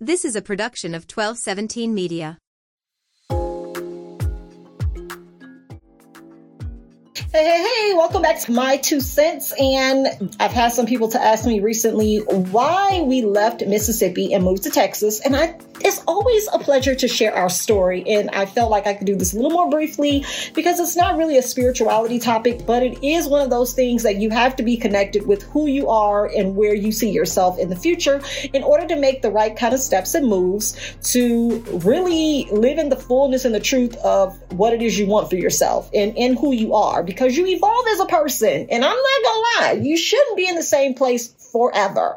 This is a production of 1217 Media. Hey, hey, hey, welcome back to My Two Cents. And I've had some people to ask me recently why we left Mississippi and moved to Texas. And I it's always a pleasure to share our story. And I felt like I could do this a little more briefly because it's not really a spirituality topic, but it is one of those things that you have to be connected with who you are and where you see yourself in the future in order to make the right kind of steps and moves to really live in the fullness and the truth of what it is you want for yourself and, and who you are because you evolve as a person. And I'm not gonna lie, you shouldn't be in the same place forever.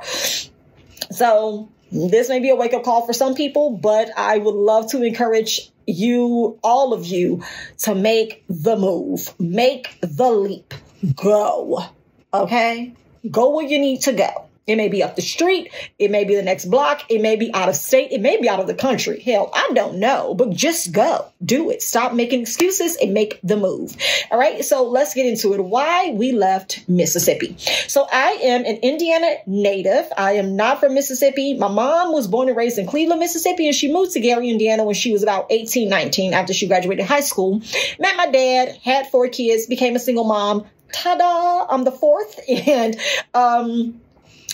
So this may be a wake up call for some people, but I would love to encourage you, all of you, to make the move, make the leap, go. Okay? Go where you need to go. It may be up the street. It may be the next block. It may be out of state. It may be out of the country. Hell, I don't know, but just go. Do it. Stop making excuses and make the move. All right. So let's get into it. Why we left Mississippi. So I am an Indiana native. I am not from Mississippi. My mom was born and raised in Cleveland, Mississippi, and she moved to Gary, Indiana when she was about 18, 19 after she graduated high school. Met my dad, had four kids, became a single mom. Ta-da! I'm the fourth. And, um,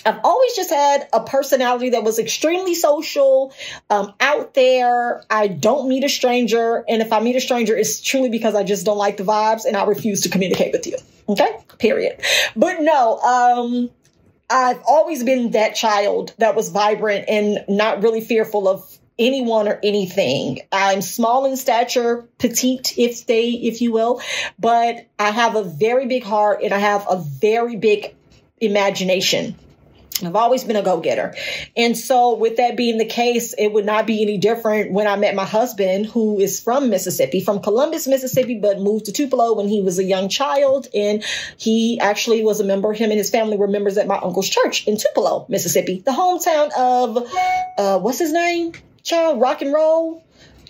I've always just had a personality that was extremely social, um, out there. I don't meet a stranger. And if I meet a stranger, it's truly because I just don't like the vibes and I refuse to communicate with you. Okay. Period. But no, um, I've always been that child that was vibrant and not really fearful of anyone or anything. I'm small in stature, petite, if they, if you will, but I have a very big heart and I have a very big imagination. I've always been a go getter. And so, with that being the case, it would not be any different when I met my husband, who is from Mississippi, from Columbus, Mississippi, but moved to Tupelo when he was a young child. And he actually was a member, him and his family were members at my uncle's church in Tupelo, Mississippi, the hometown of, uh, what's his name? Child, rock and roll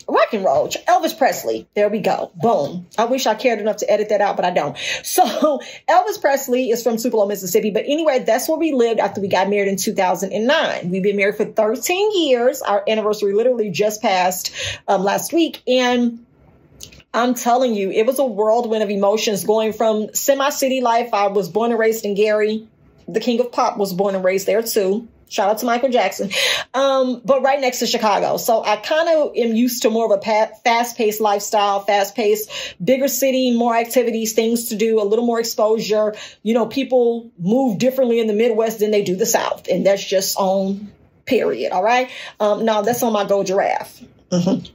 rock and roll. Elvis Presley. There we go. Boom. I wish I cared enough to edit that out, but I don't. So Elvis Presley is from Tupelo, Mississippi. But anyway, that's where we lived after we got married in 2009. We've been married for 13 years. Our anniversary literally just passed um, last week. And I'm telling you, it was a whirlwind of emotions going from semi city life. I was born and raised in Gary. The king of pop was born and raised there too. Shout out to Michael Jackson. Um, but right next to Chicago. So I kind of am used to more of a fast paced lifestyle, fast paced, bigger city, more activities, things to do, a little more exposure. You know, people move differently in the Midwest than they do the South. And that's just on period. All right. Um, now that's on my Go Giraffe. Mm-hmm.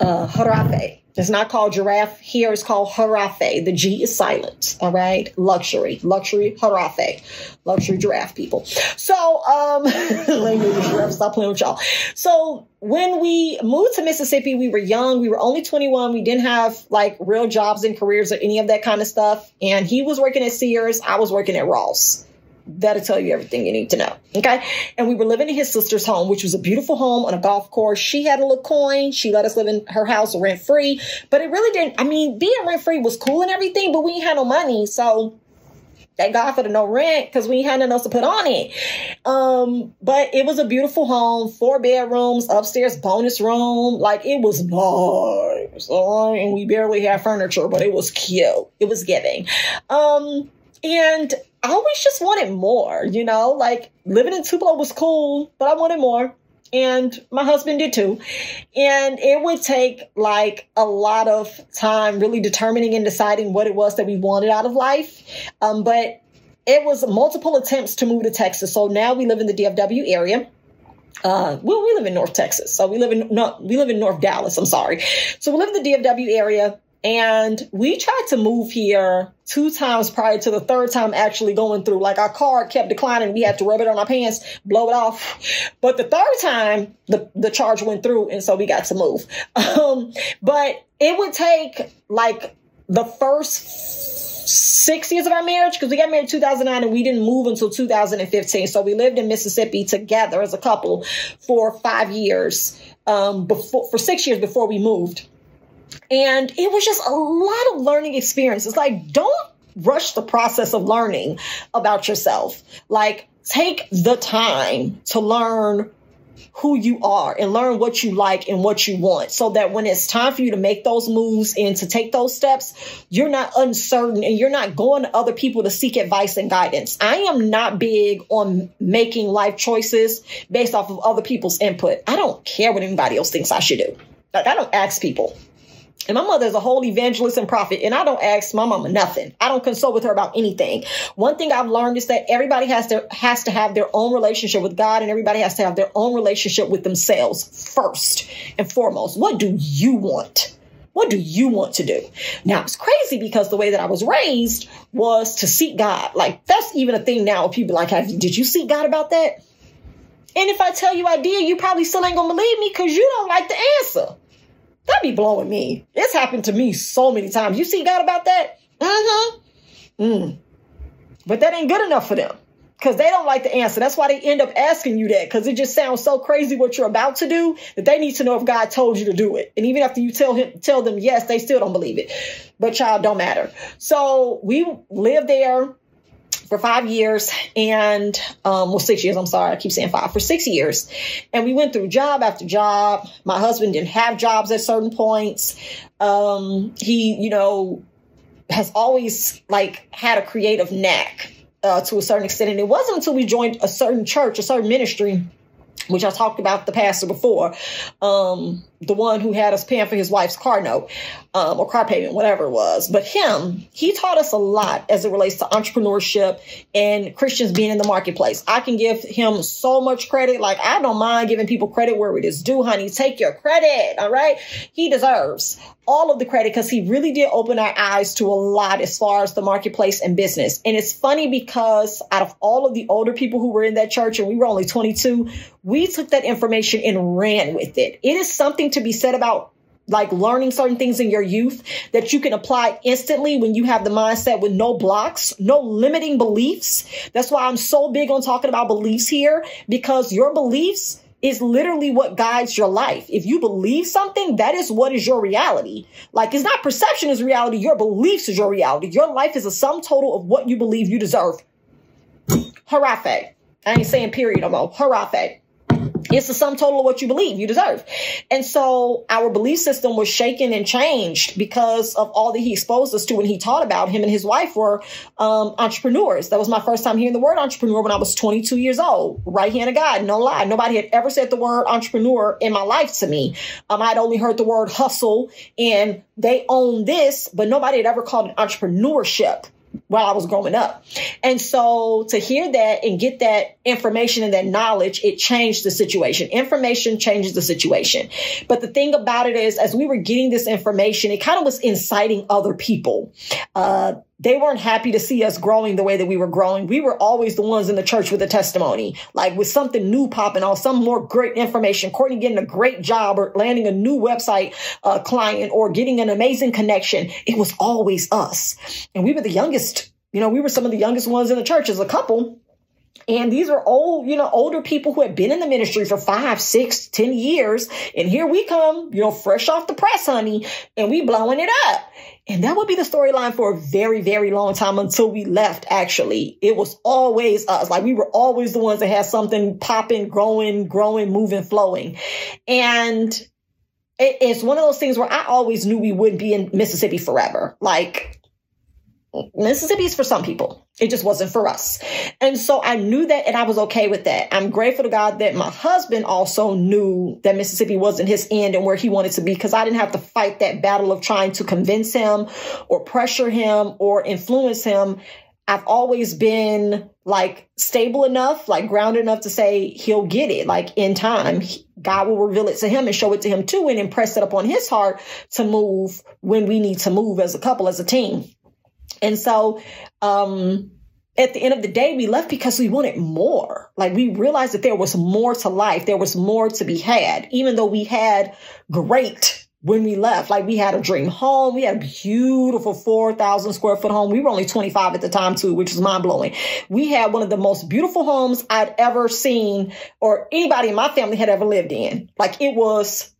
Uh. It's not called giraffe. Here it's called Harafe. The G is silent. All right. Luxury. Luxury Harafe. Luxury giraffe people. So, um, giraffe, stop playing with y'all. So when we moved to Mississippi, we were young. We were only 21. We didn't have like real jobs and careers or any of that kind of stuff. And he was working at Sears. I was working at Ross that'll tell you everything you need to know. Okay. And we were living in his sister's home, which was a beautiful home on a golf course. She had a little coin. She let us live in her house rent free, but it really didn't. I mean, being rent free was cool and everything, but we had no money. So thank God for the no rent because we had nothing else to put on it. Um, but it was a beautiful home, four bedrooms, upstairs bonus room. Like it was nice. And we barely had furniture, but it was cute. It was giving. Um, and I always just wanted more, you know, like living in Tupelo was cool, but I wanted more. And my husband did too. And it would take like a lot of time really determining and deciding what it was that we wanted out of life. Um, but it was multiple attempts to move to Texas. So now we live in the DFW area. Uh, well, we live in North Texas. So we live in, no, we live in North Dallas. I'm sorry. So we live in the DFW area. And we tried to move here two times prior to the third time actually going through. Like our card kept declining. We had to rub it on our pants, blow it off. But the third time, the, the charge went through. And so we got to move. Um, but it would take like the first six years of our marriage because we got married 2009 and we didn't move until 2015 so we lived in mississippi together as a couple for five years um, before for six years before we moved and it was just a lot of learning experiences. Like, don't rush the process of learning about yourself. Like, take the time to learn who you are and learn what you like and what you want so that when it's time for you to make those moves and to take those steps, you're not uncertain and you're not going to other people to seek advice and guidance. I am not big on making life choices based off of other people's input. I don't care what anybody else thinks I should do. Like, I don't ask people. And my mother is a whole evangelist and prophet, and I don't ask my mama nothing. I don't consult with her about anything. One thing I've learned is that everybody has to has to have their own relationship with God, and everybody has to have their own relationship with themselves first and foremost. What do you want? What do you want to do? Now it's crazy because the way that I was raised was to seek God. Like that's even a thing now. People like, did you seek God about that? And if I tell you I did, you probably still ain't gonna believe me because you don't like the answer. That be blowing me. It's happened to me so many times. You see God about that? Mm-hmm. Mm. But that ain't good enough for them because they don't like the answer. That's why they end up asking you that because it just sounds so crazy what you're about to do that they need to know if God told you to do it. And even after you tell him, tell them yes, they still don't believe it. But child, don't matter. So we lived there for five years and um well six years i'm sorry i keep saying five for six years. And we went through job after job. My husband didn't have jobs at certain points. Um he you know has always like had a creative knack uh, to a certain extent. And it wasn't until we joined a certain church a certain ministry which I talked about the pastor before, um, the one who had us paying for his wife's car note um, or car payment, whatever it was. But him, he taught us a lot as it relates to entrepreneurship and Christians being in the marketplace. I can give him so much credit. Like, I don't mind giving people credit where it is due, honey. Take your credit. All right. He deserves all of the credit because he really did open our eyes to a lot as far as the marketplace and business. And it's funny because out of all of the older people who were in that church, and we were only 22, we took that information and ran with it. It is something to be said about like learning certain things in your youth that you can apply instantly when you have the mindset with no blocks, no limiting beliefs. That's why I'm so big on talking about beliefs here because your beliefs is literally what guides your life. If you believe something, that is what is your reality. Like it's not perception is reality, your beliefs is your reality. Your life is a sum total of what you believe you deserve. Harafe. I ain't saying period no more. Harafe. It's the sum total of what you believe you deserve. And so our belief system was shaken and changed because of all that he exposed us to and he taught about him and his wife were um, entrepreneurs. That was my first time hearing the word entrepreneur when I was 22 years old. Right hand of God, no lie. Nobody had ever said the word entrepreneur in my life to me. Um, I'd only heard the word hustle and they own this, but nobody had ever called it entrepreneurship while I was growing up. And so to hear that and get that information and that knowledge, it changed the situation. Information changes the situation. But the thing about it is, as we were getting this information, it kind of was inciting other people. Uh, they weren't happy to see us growing the way that we were growing. We were always the ones in the church with a testimony, like with something new popping off, some more great information. Courtney getting a great job or landing a new website uh, client or getting an amazing connection. It was always us. And we were the youngest, you know, we were some of the youngest ones in the church as a couple. And these are old, you know, older people who have been in the ministry for five, six, ten years. And here we come, you know, fresh off the press, honey, and we blowing it up. And that would be the storyline for a very, very long time until we left, actually. It was always us. Like we were always the ones that had something popping, growing, growing, moving, flowing. And it's one of those things where I always knew we wouldn't be in Mississippi forever. Like Mississippi is for some people. It just wasn't for us. And so I knew that and I was okay with that. I'm grateful to God that my husband also knew that Mississippi wasn't his end and where he wanted to be because I didn't have to fight that battle of trying to convince him or pressure him or influence him. I've always been like stable enough, like grounded enough to say he'll get it. Like in time, God will reveal it to him and show it to him too and impress it upon his heart to move when we need to move as a couple, as a team. And so, um, at the end of the day, we left because we wanted more. Like we realized that there was more to life. There was more to be had, even though we had great when we left. Like we had a dream home. We had a beautiful 4,000 square foot home. We were only 25 at the time too, which was mind blowing. We had one of the most beautiful homes I'd ever seen or anybody in my family had ever lived in. Like it was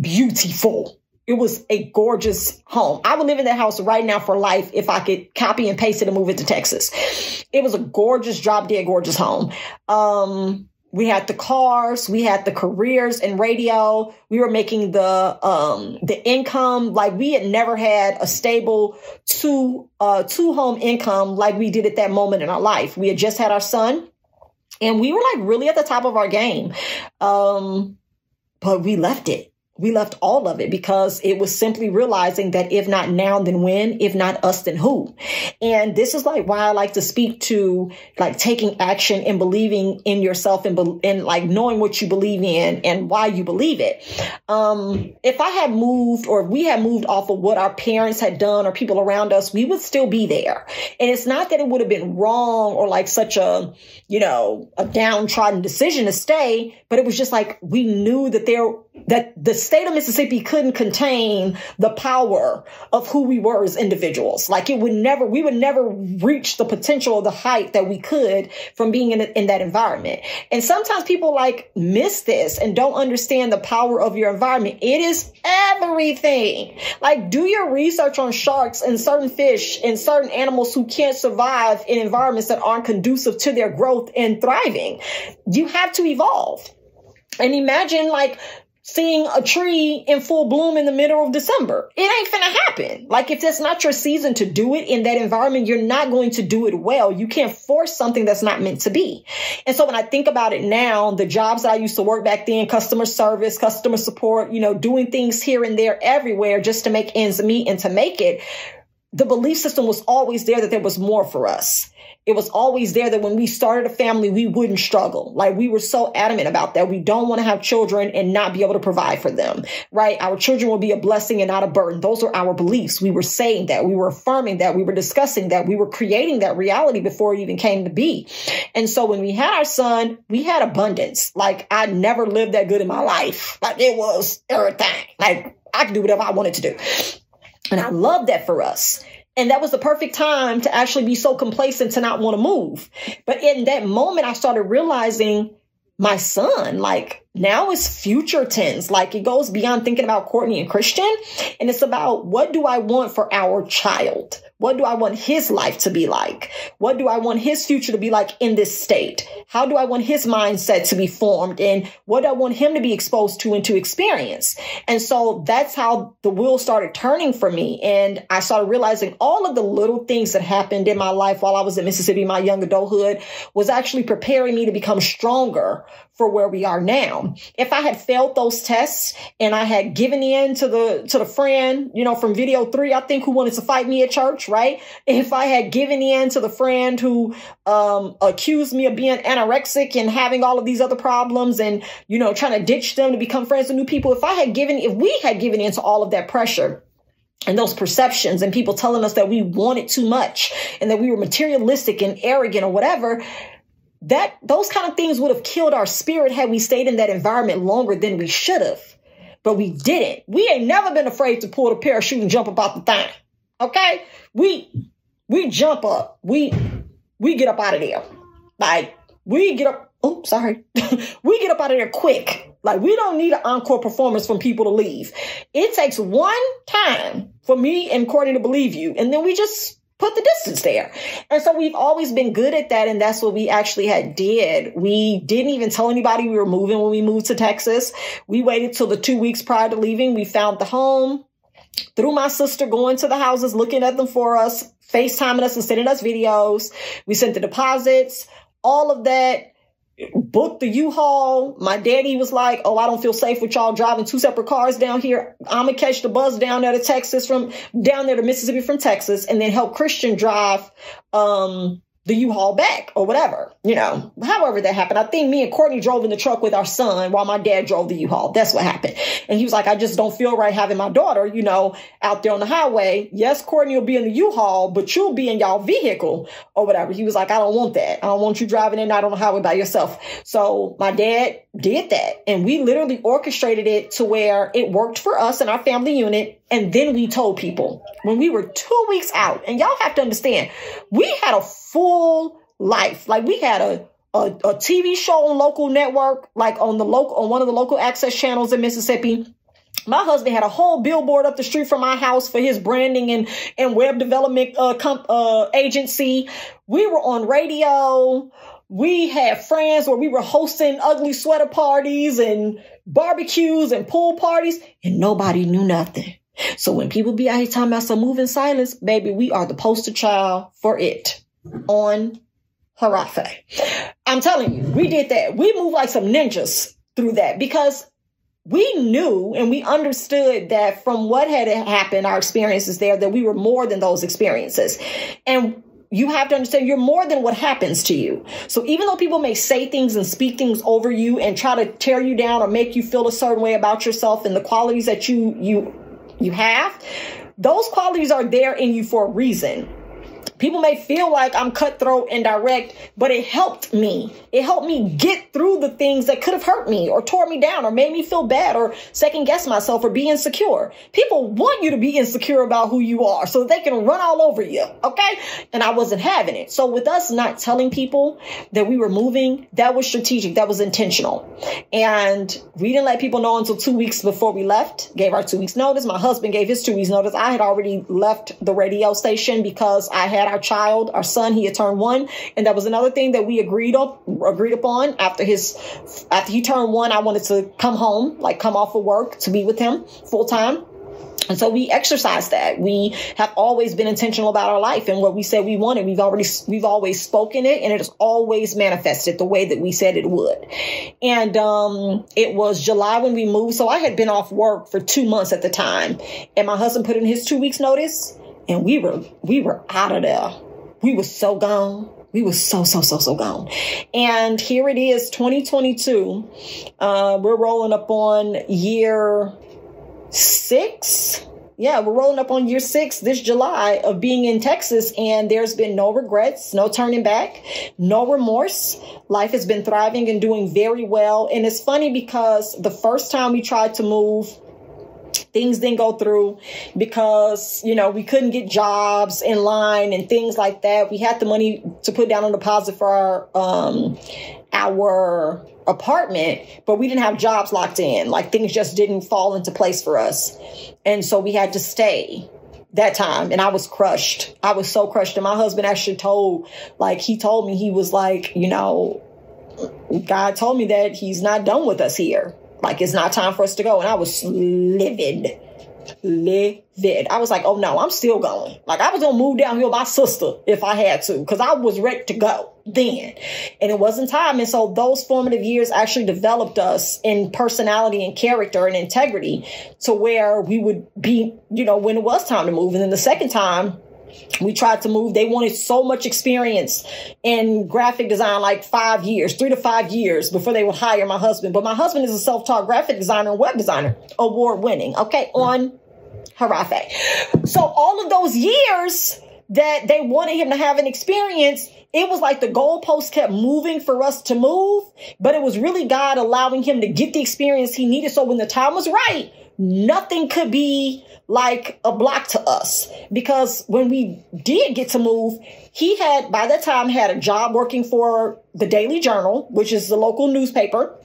beautiful. It was a gorgeous home. I would live in that house right now for life if I could copy and paste it and move it to Texas. It was a gorgeous, drop dead gorgeous home. Um, we had the cars, we had the careers in radio, we were making the um the income like we had never had a stable two uh two home income like we did at that moment in our life. We had just had our son and we were like really at the top of our game. Um but we left it we left all of it because it was simply realizing that if not now, then when? If not us, then who? And this is like why I like to speak to like taking action and believing in yourself and, be- and like knowing what you believe in and why you believe it. Um, if I had moved or if we had moved off of what our parents had done or people around us, we would still be there. And it's not that it would have been wrong or like such a, you know, a downtrodden decision to stay, but it was just like we knew that there, that the state of Mississippi couldn't contain the power of who we were as individuals. Like it would never, we would never reach the potential of the height that we could from being in, in that environment. And sometimes people like miss this and don't understand the power of your environment. It is everything. Like do your research on sharks and certain fish and certain animals who can't survive in environments that aren't conducive to their growth and thriving. You have to evolve. And imagine like seeing a tree in full bloom in the middle of December. It ain't gonna happen. Like if that's not your season to do it in that environment, you're not going to do it well. You can't force something that's not meant to be. And so when I think about it now, the jobs that I used to work back then, customer service, customer support, you know, doing things here and there everywhere just to make ends meet and to make it, the belief system was always there that there was more for us it was always there that when we started a family, we wouldn't struggle. Like we were so adamant about that. We don't want to have children and not be able to provide for them, right? Our children will be a blessing and not a burden. Those are our beliefs. We were saying that. We were affirming that. We were discussing that. We were creating that reality before it even came to be. And so when we had our son, we had abundance. Like I never lived that good in my life. Like it was everything. Like I could do whatever I wanted to do. And I love that for us. And that was the perfect time to actually be so complacent to not want to move. But in that moment, I started realizing my son, like now is future tense. Like it goes beyond thinking about Courtney and Christian. And it's about what do I want for our child? What do I want his life to be like? What do I want his future to be like in this state? How do I want his mindset to be formed? And what do I want him to be exposed to and to experience? And so that's how the wheel started turning for me. And I started realizing all of the little things that happened in my life while I was in Mississippi, my young adulthood was actually preparing me to become stronger for where we are now. If I had failed those tests and I had given in to the to the friend, you know, from video three, I think who wanted to fight me at church, right? If I had given in to the friend who um accused me of being anorexic and having all of these other problems and you know trying to ditch them to become friends with new people, if I had given if we had given in to all of that pressure, and those perceptions and people telling us that we wanted too much and that we were materialistic and arrogant or whatever, that those kind of things would have killed our spirit had we stayed in that environment longer than we should have. But we didn't. We ain't never been afraid to pull the parachute and jump about the thing. Okay? We we jump up. We we get up out of there. Like we get up. Oh, sorry. we get up out of there quick. Like we don't need an encore performance from people to leave. It takes one time for me and Courtney to believe you, and then we just put the distance there. And so we've always been good at that. And that's what we actually had did. We didn't even tell anybody we were moving when we moved to Texas. We waited till the two weeks prior to leaving. We found the home through my sister going to the houses, looking at them for us, FaceTiming us and sending us videos. We sent the deposits, all of that booked the U-Haul. My daddy was like, "Oh, I don't feel safe with y'all driving two separate cars down here. I'm gonna catch the bus down there to Texas from down there to Mississippi from Texas, and then help Christian drive um the U-Haul back or whatever, you know, however that happened. I think me and Courtney drove in the truck with our son while my dad drove the U-Haul. That's what happened. And he was like, I just don't feel right having my daughter, you know, out there on the highway. Yes, Courtney will be in the U-Haul, but you'll be in y'all vehicle or whatever. He was like, I don't want that. I don't want you driving in out on the highway by yourself. So my dad did that and we literally orchestrated it to where it worked for us and our family unit and then we told people when we were two weeks out, and y'all have to understand, we had a full life. Like we had a, a, a TV show on local network, like on the local, on one of the local access channels in Mississippi. My husband had a whole billboard up the street from my house for his branding and, and web development uh, comp, uh, agency. We were on radio we had friends where we were hosting ugly sweater parties and barbecues and pool parties, and nobody knew nothing. So when people be out here talking about some moving silence, baby, we are the poster child for it on Harafe. I'm telling you, we did that. We moved like some ninjas through that because we knew and we understood that from what had happened, our experiences there, that we were more than those experiences. And you have to understand you're more than what happens to you. So even though people may say things and speak things over you and try to tear you down or make you feel a certain way about yourself and the qualities that you you you have, those qualities are there in you for a reason. People may feel like I'm cutthroat and direct, but it helped me. It helped me get through the things that could have hurt me or tore me down or made me feel bad or second guess myself or be insecure. People want you to be insecure about who you are so they can run all over you. Okay. And I wasn't having it. So with us not telling people that we were moving, that was strategic. That was intentional. And we didn't let people know until two weeks before we left, gave our two weeks notice. My husband gave his two weeks notice. I had already left the radio station because I had our child, our son, he had turned one. And that was another thing that we agreed up, agreed upon after his, after he turned one, I wanted to come home, like come off of work to be with him full time. And so we exercise that. We have always been intentional about our life and what we said we wanted. We've already, we've always spoken it and it has always manifested the way that we said it would. And, um, it was July when we moved. So I had been off work for two months at the time and my husband put in his two weeks notice and we were we were out of there. We were so gone. We were so so so so gone. And here it is, 2022. Uh, we're rolling up on year six. Yeah, we're rolling up on year six this July of being in Texas, and there's been no regrets, no turning back, no remorse. Life has been thriving and doing very well. And it's funny because the first time we tried to move, things didn't go through because you know we couldn't get jobs in line and things like that we had the money to put down on deposit for our um our apartment but we didn't have jobs locked in like things just didn't fall into place for us and so we had to stay that time and I was crushed. I was so crushed. And my husband actually told, like, he told me, he was like, you know, God told me that he's not done with us here. Like it's not time for us to go. And I was livid. Livid. I was like, oh no, I'm still going. Like I was gonna move down here with my sister if I had to, because I was ready to go then. And it wasn't time. And so those formative years actually developed us in personality and character and integrity to where we would be, you know, when it was time to move. And then the second time, we tried to move. They wanted so much experience in graphic design, like five years, three to five years before they would hire my husband. But my husband is a self-taught graphic designer and web designer, award winning. Okay. On Harafe. So all of those years that they wanted him to have an experience, it was like the goalpost kept moving for us to move, but it was really God allowing him to get the experience he needed. So when the time was right, nothing could be like a block to us because when we did get to move, he had by that time had a job working for the Daily Journal, which is the local newspaper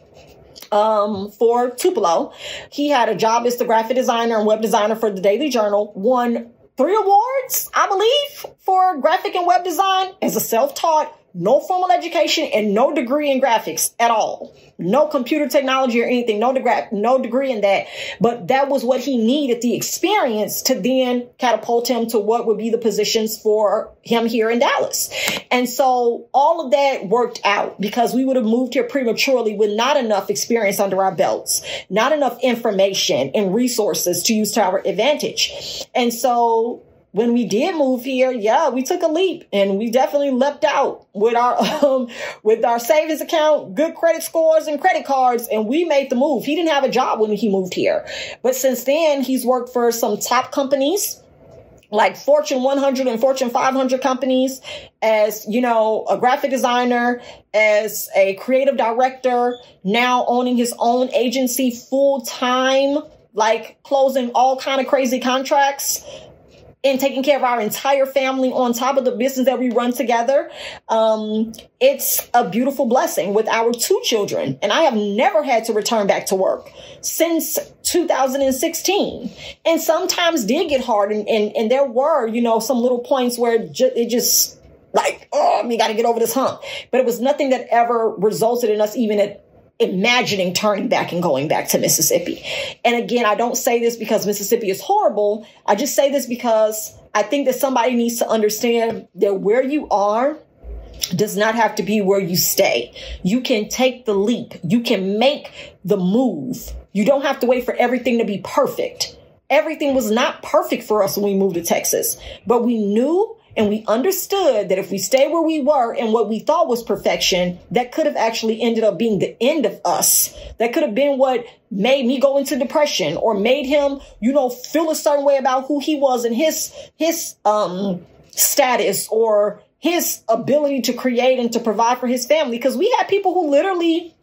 um, for Tupelo. He had a job as the graphic designer and web designer for the Daily Journal, won three awards, I believe, for graphic and web design as a self-taught no formal education and no degree in graphics at all. No computer technology or anything, no degree, no degree in that. But that was what he needed, the experience to then catapult him to what would be the positions for him here in Dallas. And so all of that worked out because we would have moved here prematurely with not enough experience under our belts, not enough information and resources to use to our advantage. And so when we did move here, yeah, we took a leap and we definitely leapt out with our um, with our savings account, good credit scores and credit cards, and we made the move. He didn't have a job when he moved here, but since then he's worked for some top companies like Fortune 100 and Fortune 500 companies as, you know, a graphic designer, as a creative director, now owning his own agency full time, like closing all kind of crazy contracts and taking care of our entire family on top of the business that we run together. Um, it's a beautiful blessing with our two children. And I have never had to return back to work since 2016. And sometimes did get hard. And, and, and there were, you know, some little points where it just Like, oh, we got to get over this hump. But it was nothing that ever resulted in us even at imagining turning back and going back to Mississippi. And again, I don't say this because Mississippi is horrible. I just say this because I think that somebody needs to understand that where you are does not have to be where you stay. You can take the leap. You can make the move. You don't have to wait for everything to be perfect. Everything was not perfect for us when we moved to Texas, but we knew and we understood that if we stay where we were and what we thought was perfection, that could have actually ended up being the end of us. That could have been what made me go into depression or made him, you know, feel a certain way about who he was and his, his, um, status or his ability to create and to provide for his family. Cause we had people who literally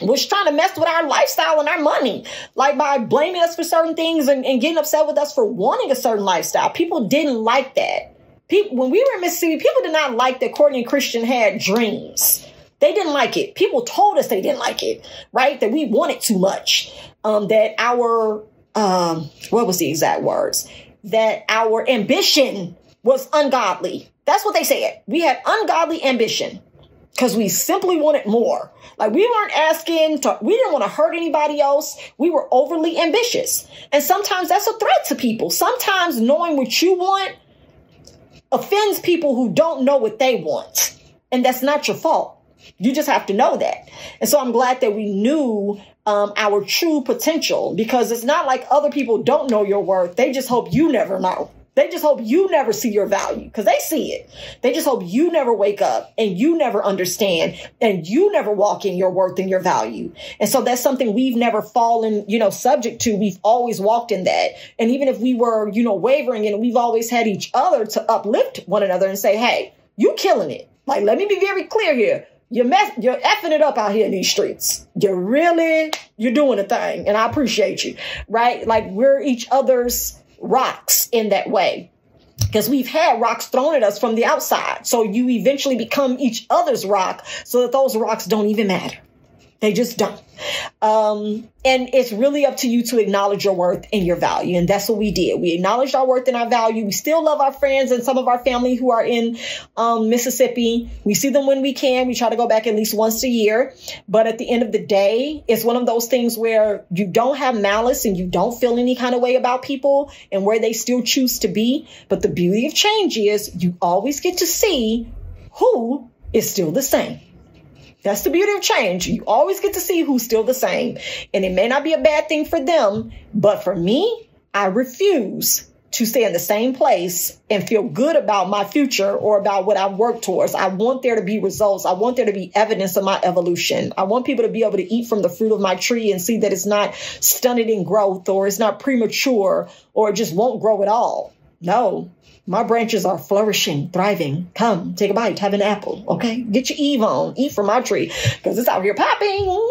was trying to mess with our lifestyle and our money, like by blaming us for certain things and, and getting upset with us for wanting a certain lifestyle. People didn't like that people, when we were in Mississippi, people did not like that Courtney and Christian had dreams. They didn't like it. People told us they didn't like it, right? That we wanted too much. Um, that our, um, what was the exact words? That our ambition was ungodly. That's what they said. We had ungodly ambition because we simply wanted more. Like we weren't asking to, we didn't want to hurt anybody else. We were overly ambitious. And sometimes that's a threat to people. Sometimes knowing what you want offends people who don't know what they want. And that's not your fault. You just have to know that. And so I'm glad that we knew um, our true potential because it's not like other people don't know your worth. They just hope you never know. They just hope you never see your value because they see it. They just hope you never wake up and you never understand and you never walk in your worth and your value. And so that's something we've never fallen, you know, subject to. We've always walked in that. And even if we were, you know, wavering and we've always had each other to uplift one another and say, Hey, you killing it. Like, let me be very clear here. You're mess, you're effing it up out here in these streets. You're really, you're doing a thing. And I appreciate you, right? Like we're each other's rocks in that way because we've had rocks thrown at us from the outside. So you eventually become each other's rock so that those rocks don't even matter. They just don't. Um, and it's really up to you to acknowledge your worth and your value. And that's what we did. We acknowledged our worth and our value. We still love our friends and some of our family who are in um, Mississippi. We see them when we can. We try to go back at least once a year. But at the end of the day, it's one of those things where you don't have malice and you don't feel any kind of way about people and where they still choose to be. But the beauty of change is you always get to see who is still the same. That's the beauty of change. You always get to see who's still the same. And it may not be a bad thing for them, but for me, I refuse to stay in the same place and feel good about my future or about what I work towards. I want there to be results. I want there to be evidence of my evolution. I want people to be able to eat from the fruit of my tree and see that it's not stunted in growth or it's not premature or it just won't grow at all. No, my branches are flourishing, thriving. Come, take a bite, have an apple, okay? Get your Eve on, eat from my tree, because it's out here popping.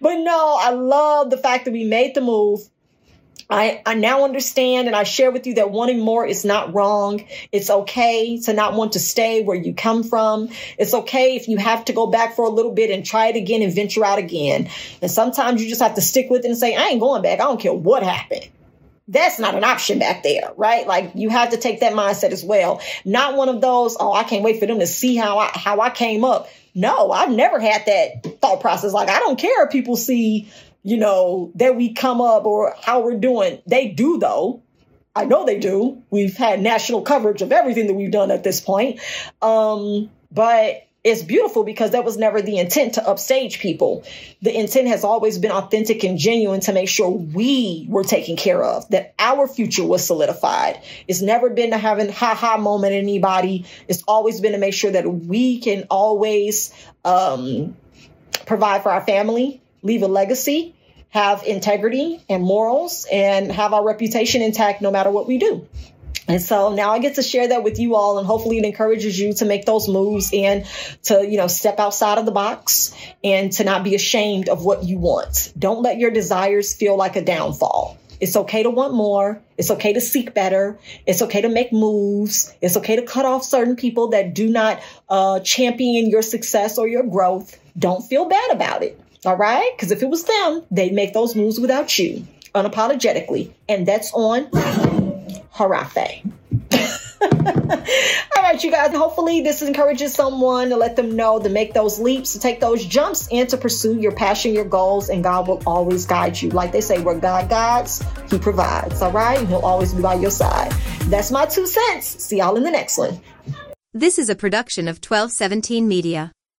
but no, I love the fact that we made the move. I, I now understand and I share with you that wanting more is not wrong. It's okay to not want to stay where you come from. It's okay if you have to go back for a little bit and try it again and venture out again. And sometimes you just have to stick with it and say, I ain't going back. I don't care what happened that's not an option back there, right? Like you have to take that mindset as well. Not one of those, oh, I can't wait for them to see how I how I came up. No, I've never had that thought process. Like I don't care if people see, you know, that we come up or how we're doing. They do though. I know they do. We've had national coverage of everything that we've done at this point. Um, but it's beautiful because that was never the intent to upstage people. The intent has always been authentic and genuine to make sure we were taken care of, that our future was solidified. It's never been to have a ha ha moment in anybody. It's always been to make sure that we can always um, provide for our family, leave a legacy, have integrity and morals, and have our reputation intact no matter what we do. And so now I get to share that with you all and hopefully it encourages you to make those moves and to, you know, step outside of the box and to not be ashamed of what you want. Don't let your desires feel like a downfall. It's okay to want more. It's okay to seek better. It's okay to make moves. It's okay to cut off certain people that do not uh, champion your success or your growth. Don't feel bad about it. All right? Because if it was them, they'd make those moves without you unapologetically. And that's on Harafe. All right, you guys. Hopefully, this encourages someone to let them know to make those leaps, to take those jumps, and to pursue your passion, your goals, and God will always guide you. Like they say, where God guides, He provides. All right, and He'll always be by your side. That's my two cents. See y'all in the next one. This is a production of 1217 Media.